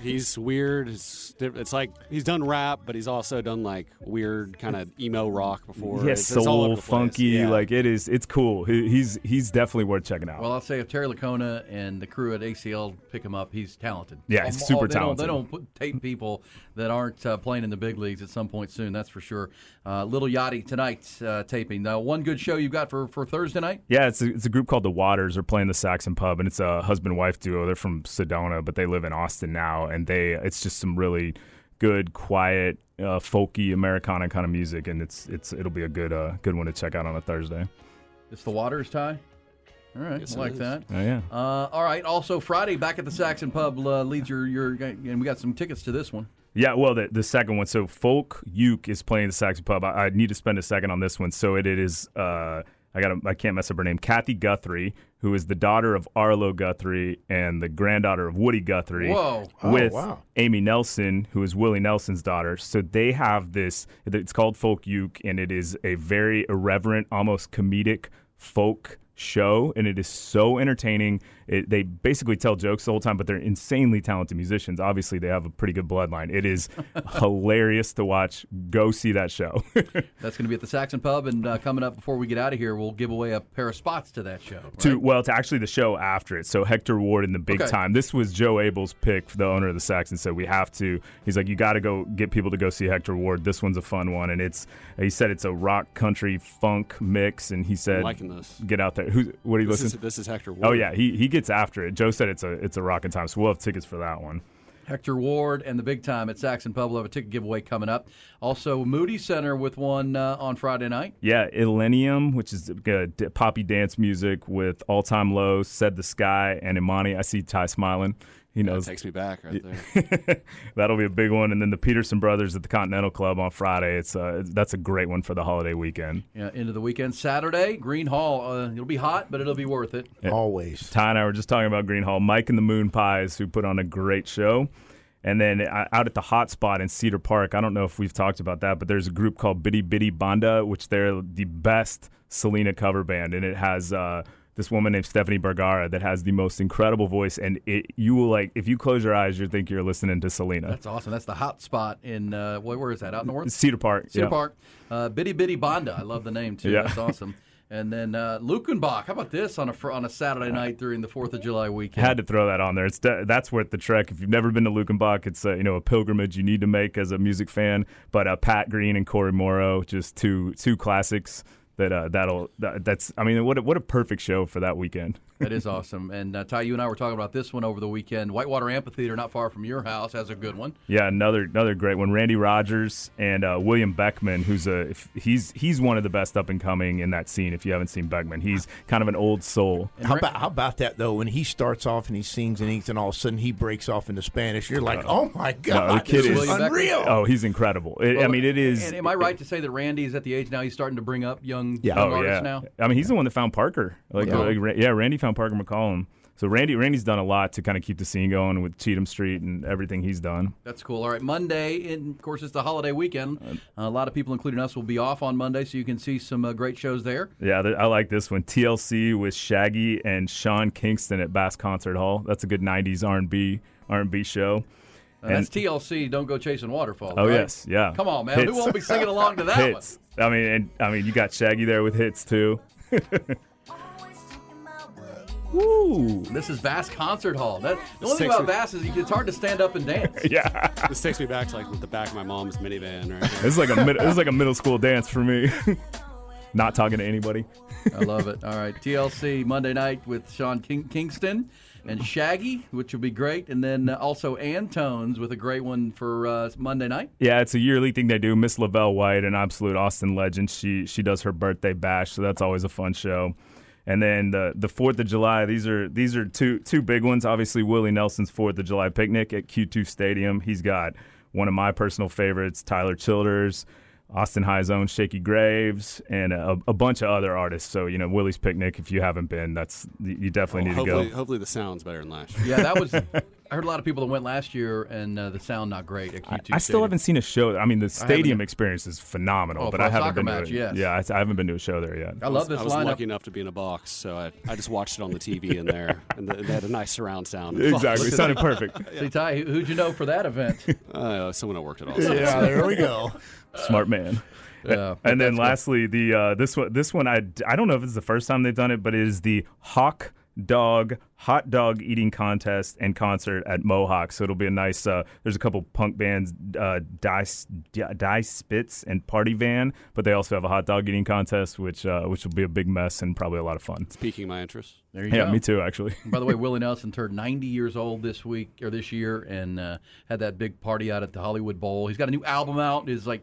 Speaker 5: He's weird. It's, it's like he's done rap, but he's also done like weird kind of emo rock before.
Speaker 4: Yeah,
Speaker 5: It's- it's all
Speaker 4: soul,
Speaker 5: over
Speaker 4: funky,
Speaker 5: Yeah.
Speaker 4: like it is. It's cool. He, he's he's definitely worth checking out.
Speaker 1: Well, I'll say if Terry Lickona and the crew at ACL pick him up, he's talented.
Speaker 4: Yeah, he's
Speaker 1: Um,
Speaker 4: super
Speaker 1: they don't-
Speaker 4: talented.
Speaker 1: They don't put, tape people that aren't uh, playing in the big leagues at some point soon. That's for sure. Uh, Little Yachty tonight uh, taping. Now, one good show you've got for, for Thursday night.
Speaker 4: Yeah, it's a, it's a group called the Waters. They're playing the Saxon Pub, and it's a husband wife duo. They're from Sedona, but they live in Austin now, and they it's just some really good, quiet, uh, folky Americana kind of music, and it's it's it'll be a good uh, good one to check out on a Thursday.
Speaker 1: It's the Waters, Ty. All right,
Speaker 5: Yes,
Speaker 1: I like
Speaker 5: is.
Speaker 1: that.
Speaker 4: Oh yeah.
Speaker 1: Uh, all right. Also, Friday back at the Saxon Pub uh, leads your your and we got some tickets to this one.
Speaker 4: Yeah, well, the, the second one. So Folk Uke is playing the Saxon Pub. I, I need to spend a second on this one. So it, it is. Uh, I got. I can't mess up her name. Cathy Guthrie, who is the daughter of Arlo Guthrie and the granddaughter of Woody Guthrie.
Speaker 1: Whoa.
Speaker 3: Oh,
Speaker 4: With
Speaker 3: wow.
Speaker 4: Amy Nelson, who is Willie Nelson's daughter. So they have this. It's called Folk Uke, and it is a very irreverent, almost comedic folk show, and it is so entertaining. It, they basically tell jokes the whole time, but they're insanely talented musicians. Obviously, they have a pretty good bloodline. It is hilarious to watch. Go see that show.
Speaker 1: That's going to be at the Saxon Pub, and uh, coming up before we get out of here, we'll give away a pair of spots to that show.
Speaker 4: to well, to actually the show after it. So Hector Ward in the big
Speaker 1: Okay.
Speaker 4: time. This was Joe Ables' pick, the owner of the Saxon. So we have to. He's like, you got to go get people to go see Hector Ward. This one's a fun one, and it's. He said it's a rock country funk mix, and he said,
Speaker 5: I'm liking this.
Speaker 4: Get out there. Who? What are you
Speaker 5: This is, this is Hector. Ward.
Speaker 4: Oh yeah, he he gets after it. Joe said it's a it's a rockin' time, so we'll have tickets for that one.
Speaker 1: Hector Ward and the big time at Saxon Pub. We'll have a ticket giveaway coming up. Also, Moody Center with one uh, on Friday night.
Speaker 4: Yeah, Illenium, which is uh, d- poppy dance music with All Time Low, Said the Sky, and Imani. I see Ty smiling. He
Speaker 5: That
Speaker 4: knows.
Speaker 5: takes me back right there.
Speaker 4: That'll be a big one. And then the Peterson Brothers at the Continental Club on Friday. It's uh, that's a great one for the holiday weekend.
Speaker 1: Yeah, into the weekend. Saturday, Gruene Hall. Uh, it'll be hot, but it'll be worth it.
Speaker 3: Always.
Speaker 4: Ty and I were just talking about Gruene Hall. Mike and the Moon Pies, who put on a great show. And then uh, out at the hot spot in Cedar Park, I don't know if we've talked about that, but there's a group called Bidi Bidi Banda, which they're the best Selena cover band. And it has uh, this woman named Stephanie Bergara that has the most incredible voice. And it, you will, like, if you close your eyes, you think you're listening to Selena.
Speaker 1: That's awesome. That's the hot spot in uh, where, where is that? Out north.
Speaker 4: Cedar Park.
Speaker 1: Cedar
Speaker 4: yeah.
Speaker 1: Park. Uh, Bidi Bidi Banda. I love the name too.
Speaker 4: Yeah.
Speaker 1: That's awesome. And then uh, Luckenbach. How about this on a on a Saturday night during the Fourth of July weekend?
Speaker 4: Had to throw that on there. It's that's worth the trek. If you've never been to Luckenbach, it's a, you know a pilgrimage you need to make as a music fan. But uh, Pat Green and Cory Morrow, just two two classics that uh, that'll that, that's. I mean, what a, what a perfect show for that weekend.
Speaker 1: That is awesome. And uh, Ty, you and I were talking about this one over the weekend. Whitewater Amphitheater, not far from your house, has a good one.
Speaker 4: Yeah, another another great one. Randy Rogers and uh, William Beckmann, who's a if- he's he's one of the best up and coming in that scene. If you haven't seen Beckmann, he's kind of an old soul.
Speaker 3: How about how about that though? When he starts off and he sings and eats, and all of a sudden he breaks off into Spanish, you're like, "Oh my god,
Speaker 4: the kid
Speaker 3: this
Speaker 4: is-
Speaker 3: is
Speaker 1: William Beckmann?
Speaker 3: unreal!"
Speaker 4: Oh, he's incredible. It, I mean, it is.
Speaker 1: And am I right to say that Randy is at the age now he's starting to bring up young,
Speaker 3: Yeah.
Speaker 1: young
Speaker 4: Oh
Speaker 1: artists
Speaker 4: yeah.
Speaker 1: now?
Speaker 4: I mean, he's the one that found Parker. Like,
Speaker 3: Yeah.
Speaker 4: like, yeah, Randy found Parker McCollum. So Randy, Randy's done a lot to kind of keep the scene going with Cheatham Street and everything he's done.
Speaker 1: That's cool. All right, Monday, and of course, it's the holiday weekend.
Speaker 4: Uh,
Speaker 1: a lot of people, including us, will be off on Monday, so you can see some uh, great shows there.
Speaker 4: Yeah, I like this one. TLC with Shaggy and Sean Kingston at Bass Concert Hall. That's a good '90s R&B R&B show.
Speaker 1: And that's TLC. Don't go chasing waterfalls.
Speaker 4: Oh
Speaker 1: right?
Speaker 4: yes, yeah.
Speaker 1: Come on, man. Who won't be singing along to that
Speaker 4: hits. I mean, and I mean, you got Shaggy there with hits too. Woo!
Speaker 1: This is Bass Concert Hall. That, the only thing about Bass is it's hard to stand up and dance.
Speaker 4: Yeah,
Speaker 5: This takes me back to like the back of my mom's minivan. Right
Speaker 4: this is like a mid- this is like a middle school dance for me. Not talking to anybody.
Speaker 1: I love it. All right, TLC Monday night with Sean King- Kingston and Shaggy, which will be great, and then uh, also Antones with a great one for uh, Monday night.
Speaker 4: Yeah, it's a yearly thing they do. Miss Lavelle White, an absolute Austin legend. She she does her birthday bash, so that's always a fun show. And then the the Fourth of July. These are these are two two big ones. Obviously, Willie Nelson's Fourth of July picnic at Q2 Stadium. He's got one of my personal favorites, Tyler Childers. Austin High's own Shakey Graves and a, a bunch of other artists. So you know Willie's Picnic. If you haven't been, that's you definitely oh, need to go.
Speaker 5: hopefully the sound's better than last year.
Speaker 1: Yeah, that was. I heard a lot of people that went last year, and uh, the sound not great at Q2.
Speaker 4: I still
Speaker 1: Stadium.
Speaker 4: haven't seen a show. I mean, the stadium experience is phenomenal,
Speaker 1: Oh,
Speaker 4: but
Speaker 1: for
Speaker 4: I
Speaker 1: a
Speaker 4: haven't been
Speaker 1: match,
Speaker 4: to it.
Speaker 1: yes.
Speaker 4: Yeah, I, I haven't been to a show there yet.
Speaker 1: I love this
Speaker 5: I was
Speaker 1: lineup.
Speaker 5: lucky enough to be in a box, so I, I just watched it on the TV in there, and they they had a nice surround sound.
Speaker 4: Exactly, it sounded perfect.
Speaker 1: See, Ty, who- who'd you know for that event?
Speaker 5: Uh, someone that worked at all.
Speaker 3: Yeah, there we go.
Speaker 4: Smart man.
Speaker 1: Yeah,
Speaker 4: and then
Speaker 1: that's good.
Speaker 4: lastly, the uh, this one this one I, I don't know if it's the first time they've done it, but it is the Hawk Dog Hot Dog Eating Contest and Concert at Mohawk. So it'll be a nice. Uh, there's a couple punk bands, uh, Die Die Spitz and Party Van, but they also have a hot dog eating contest, which uh, which will be a big mess and probably a lot of fun.
Speaker 5: Piquing my interest.
Speaker 1: There you
Speaker 4: Yeah,
Speaker 1: go.
Speaker 4: Yeah, me too, actually.
Speaker 1: By the way, Willie Nelson turned 90 years old this week or this year, and uh, had that big party out at the Hollywood Bowl. He's got a new album out. His like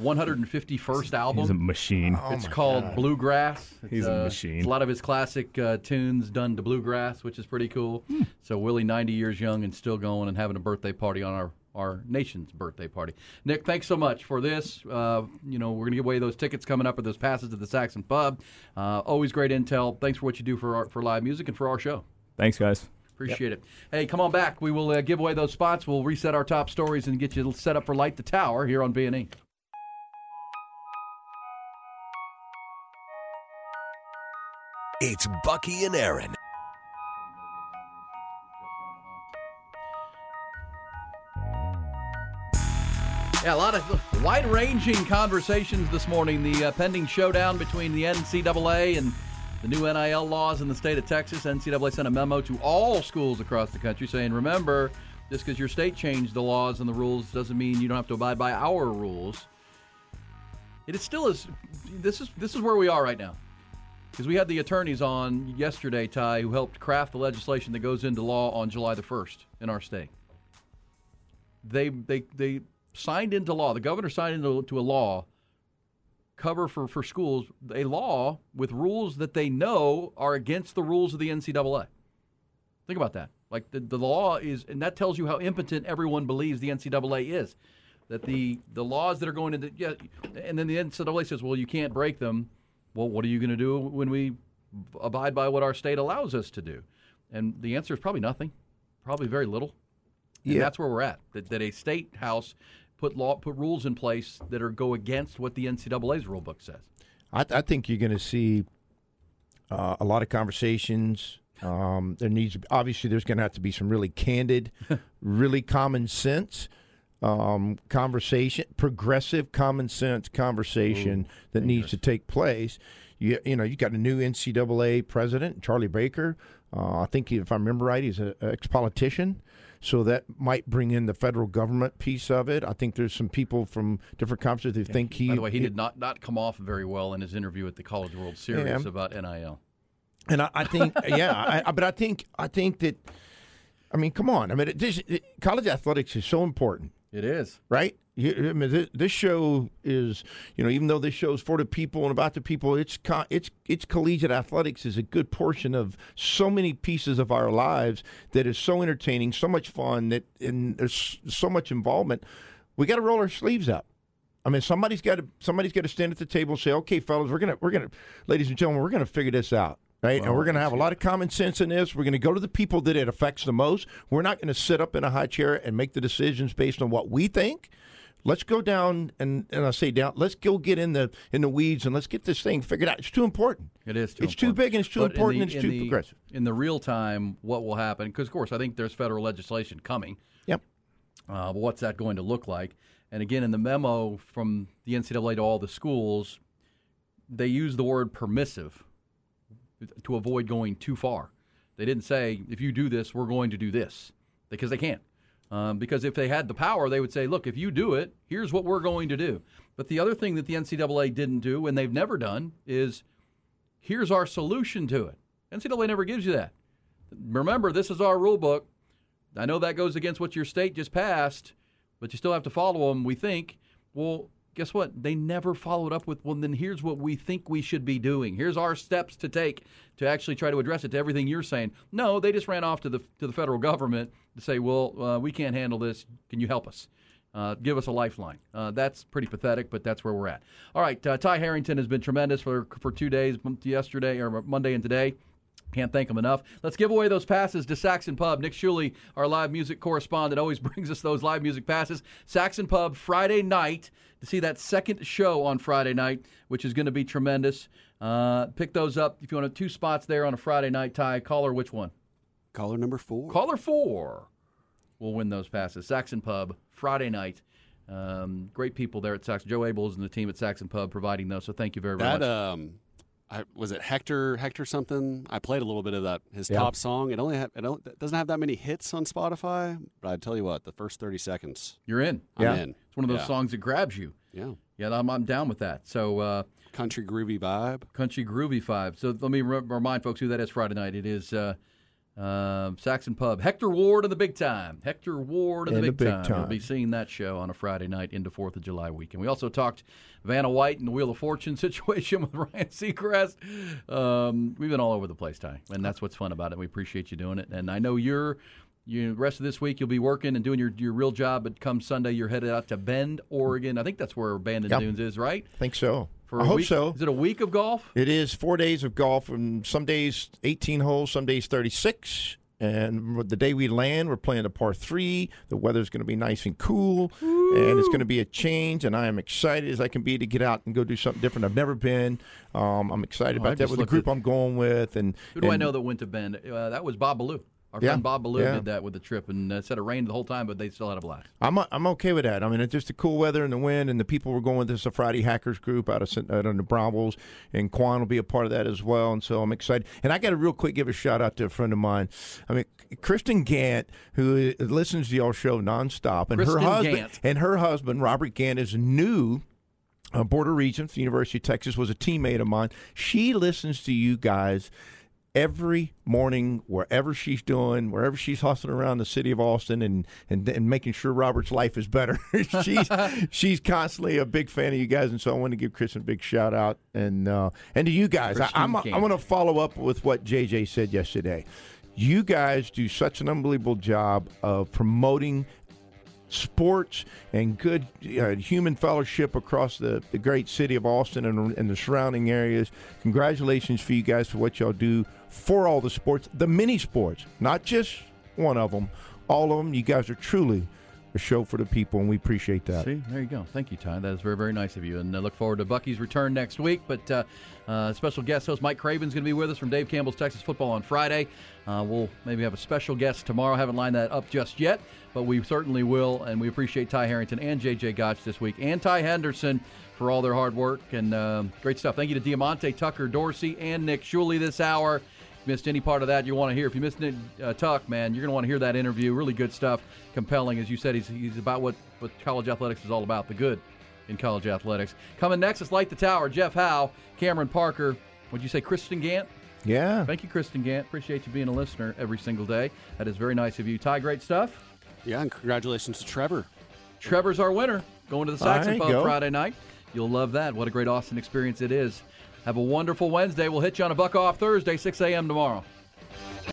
Speaker 1: 151st album.
Speaker 4: He's a machine.
Speaker 1: it's called Bluegrass. It's,
Speaker 4: He's a
Speaker 1: uh,
Speaker 4: machine.
Speaker 1: a lot of his classic uh, tunes done to bluegrass, which is pretty cool.
Speaker 4: Hmm.
Speaker 1: So Willie, 90 years young and still going and having a birthday party on our our nation's birthday party. Nick, thanks so much for this. Uh, you know, we're going to give away those tickets coming up or those passes to the Saxon Pub. Uh, always great intel. Thanks for what you do for our, for live music and for our show.
Speaker 4: Thanks, guys.
Speaker 1: Appreciate it. Hey, come on back. We will uh, give away those spots. We'll reset our top stories and get you set up for Light the Tower here on B&E.
Speaker 6: It's Bucky and Erin.
Speaker 1: Yeah, a lot of wide-ranging conversations this morning. The uh, pending showdown between the NCAA and the new NIL laws in the state of Texas. NCAA sent a memo to all schools across the country saying, remember, just because your state changed the laws and the rules doesn't mean you don't have to abide by our rules. It is still is. This is this is where we are right now. Because we had the attorneys on yesterday, Ty, who helped craft the legislation that goes into law on July the 1st in our state. They they they signed into law. The governor signed into to a law cover for, for schools a law with rules that they know are against the rules of the NCAA. Think about that. Like the, the law is, and that tells you how impotent everyone believes the NCAA is. That the the laws that are going into yeah, and then the NCAA says, well, you can't break them. Well, what are you going to do when we abide by what our state allows us to do? And the answer is probably nothing, probably very little. And
Speaker 3: Yeah.
Speaker 1: that's where we're at. That, that a state house put law put rules in place that are go against what the NCAA's rule book says.
Speaker 3: I, I think you're going to see uh, a lot of conversations. Um, there needs obviously there's going to have to be some really candid, really common sense um, conversation, progressive common sense conversation that needs to take place. You you know you got a new NCAA president, Charlie Baker. Uh, I think if I remember right, he's an ex politician. So that might bring in the federal government piece of it. I think there's some people from different conferences who think he.
Speaker 1: By the way, he did not, not come off very well in his interview at the College World Series
Speaker 3: Yeah.
Speaker 1: about NIL.
Speaker 3: And I, I think, yeah, I, I, but I think, I think that, I mean, come on. I mean, it, this, it, college athletics is so important,
Speaker 1: It is.
Speaker 3: right? I mean, this, this show is, you know, even though this show is for the people and about the people, it's co- it's it's collegiate athletics is a good portion of so many pieces of our lives that is so entertaining, so much fun that, and there's so much involvement. We got to roll our sleeves up. I mean, somebody's got to somebody's got to stand at the table and say, "Okay, fellas, we're gonna we're gonna, ladies and gentlemen, we're gonna figure this out." Right, and we're going to have a lot of common sense in this. We're going to go to the people that it affects the most. We're not going to sit up in a high chair and make the decisions based on what we think. Let's go down and, and I say down. Let's go get in the in the weeds and let's get this thing figured out. It's too important.
Speaker 1: It is too
Speaker 3: It's too big and it's too
Speaker 1: But
Speaker 3: important
Speaker 1: the-
Speaker 3: and it's too
Speaker 1: the-
Speaker 3: progressive.
Speaker 1: In the real time, what will happen? Because, of course, I think there's federal legislation coming.
Speaker 3: Yep.
Speaker 1: Uh, what's that going to look like? And again, in the memo from the NCAA to all the schools, they use the word permissive to avoid going too far. They didn't say, if you do this, we're going to do this, because they can't. Um, because if they had the power, they would say, look, if you do it, here's what we're going to do. But the other thing that the NCAA didn't do, and they've never done, is here's our solution to it. NCAA never gives you that. Remember, this is our rule book. I know that goes against what your state just passed, but you still have to follow them, we think. Well, guess what? They never followed up with, well, then here's what we think we should be doing. Here's our steps to take to actually try to address it to everything you're saying. No, they just ran off to the, to the federal government to say, well, uh, we can't handle this. Can you help us? Uh, give us a lifeline. Uh, that's pretty pathetic, but that's where we're at. All right, uh, Ty Harrington has been tremendous for, for two days, yesterday or Monday and today. Can't thank them enough. Let's give away those passes to Saxon Pub. Nick Shuley, our live music correspondent, always brings us those live music passes. Saxon Pub Friday night to see that second show on Friday night, which is going to be tremendous. Uh, pick those up if you want to, two spots there on a Friday night. Ty, caller which one?
Speaker 5: Caller number four.
Speaker 1: Caller four will win those passes. Saxon Pub Friday night. Um, great people there at Saxon. Joe Ables and the team at Saxon Pub providing those. So thank you very, very
Speaker 5: that,
Speaker 1: much.
Speaker 5: Um, I, was it Hector Hector something? I played a little bit of that his top song. It only have, it, it doesn't have that many hits on Spotify, but I tell you what, the first thirty seconds,
Speaker 1: you're in.
Speaker 5: I'm
Speaker 1: yeah.
Speaker 5: in.
Speaker 1: It's one of those
Speaker 5: yeah.
Speaker 1: songs that grabs you.
Speaker 5: Yeah,
Speaker 1: yeah, I'm, I'm down with that. So uh,
Speaker 5: country groovy vibe,
Speaker 1: country groovy vibe. So let me re- remind folks who that is Friday night. It is. Uh, uh, Saxon Pub. Hector Ward in the big time. Hector Ward in the, big,
Speaker 3: the big
Speaker 1: time.
Speaker 3: time.
Speaker 1: You'll be seeing that show on a Friday night into 4th of July weekend. We also talked Vanna White and the Wheel of Fortune situation with Ryan Seacrest. Um, we've been all over the place, Ty, and that's what's fun about it. We appreciate you doing it. And I know you're. You the rest of this week you'll be working and doing your, your real job, but come Sunday you're headed out to Bend, Oregon. I think that's where Bandon
Speaker 3: Yep.
Speaker 1: Dunes is, right?
Speaker 3: I think so.
Speaker 1: For
Speaker 3: I
Speaker 1: a
Speaker 3: hope
Speaker 1: week?
Speaker 3: so.
Speaker 1: Is it a week of golf?
Speaker 3: It is four days of golf, and some days 18 holes, some days 36. And the day we land, we're playing a par three. The weather's going to be nice and cool, and it's going to be a change. And I am excited as I can be to get out and go do something different. I've never been. Um, I'm excited
Speaker 1: Oh, I
Speaker 3: about that with the group
Speaker 1: at-
Speaker 3: I'm going with. And
Speaker 1: Who do I know that went to Bend? Uh, that was Bob Ballou. Our
Speaker 3: Yeah,
Speaker 1: friend Bob Ballou
Speaker 3: yeah.
Speaker 1: did that with the trip, and uh, said it rained the whole time, but they still had a blast.
Speaker 3: I'm I'm okay with that. I mean, it's just the cool weather and the wind, and the people we're going with. This is a Friday Hackers group out of out of the Brambles, and Quan will be a part of that as well. And so I'm excited. And I got to real quick give a shout out to a friend of mine. I mean, Kristen Gauntt, who listens to y'all show nonstop, and
Speaker 1: Kristen
Speaker 3: her husband
Speaker 1: Gauntt.
Speaker 3: and her husband Robert Gauntt is new. Uh, Board of Regents, the University of Texas, was a teammate of mine. She listens to you guys every morning, wherever she's doing, wherever she's hustling around the city of Austin and and, and making sure Robert's life is better. she's she's constantly a big fan of you guys, and so I want to give Kristen a big shout out and uh, and to you guys. I, I'm I
Speaker 1: Gauntt.
Speaker 3: want to follow up with what JJ said yesterday. You guys do such an unbelievable job of promoting sports and good uh, human fellowship across the, the great city of Austin and, and the surrounding areas. Congratulations for you guys for what y'all do for all the sports, the mini sports, not just one of them, all of them. You guys are truly a show for the people, and we appreciate that.
Speaker 1: See, there you go. Thank you, Ty. That is very, very nice of you. And I look forward to Bucky's return next week. But uh, uh, special guest host Mike Craven's going to be with us from Dave Campbell's Texas Football on Friday. Uh, we'll maybe have a special guest tomorrow. Haven't lined that up just yet, but we certainly will. And we appreciate Ty Harrington and JJ Gotch this week, and Ty Henderson for all their hard work and um, great stuff. Thank you to Diamante, Tucker, Dorsey, and Nick Shuley this hour. If you missed any part of that, you want to hear. If you missed it, uh, Tuck, man, you're going to want to hear that interview. Really good stuff, compelling. As you said, he's, he's about what, what college athletics is all about, the good in college athletics. Coming next is Light the Tower. Jeff Howe, Cameron Parker. Would you say Kristen Gauntt?
Speaker 3: Yeah.
Speaker 1: Thank you, Kristen Gauntt. Appreciate you being a listener every single day. That is very nice of you. Ty, great stuff.
Speaker 5: Yeah, and congratulations to Trevor.
Speaker 1: Trevor's our winner. Going to the
Speaker 3: There
Speaker 1: Saxon Pub. Friday night. You'll love that. What a great Austin experience it is. Have a wonderful Wednesday. We'll hit you on a buck off Thursday, 6 a.m. tomorrow.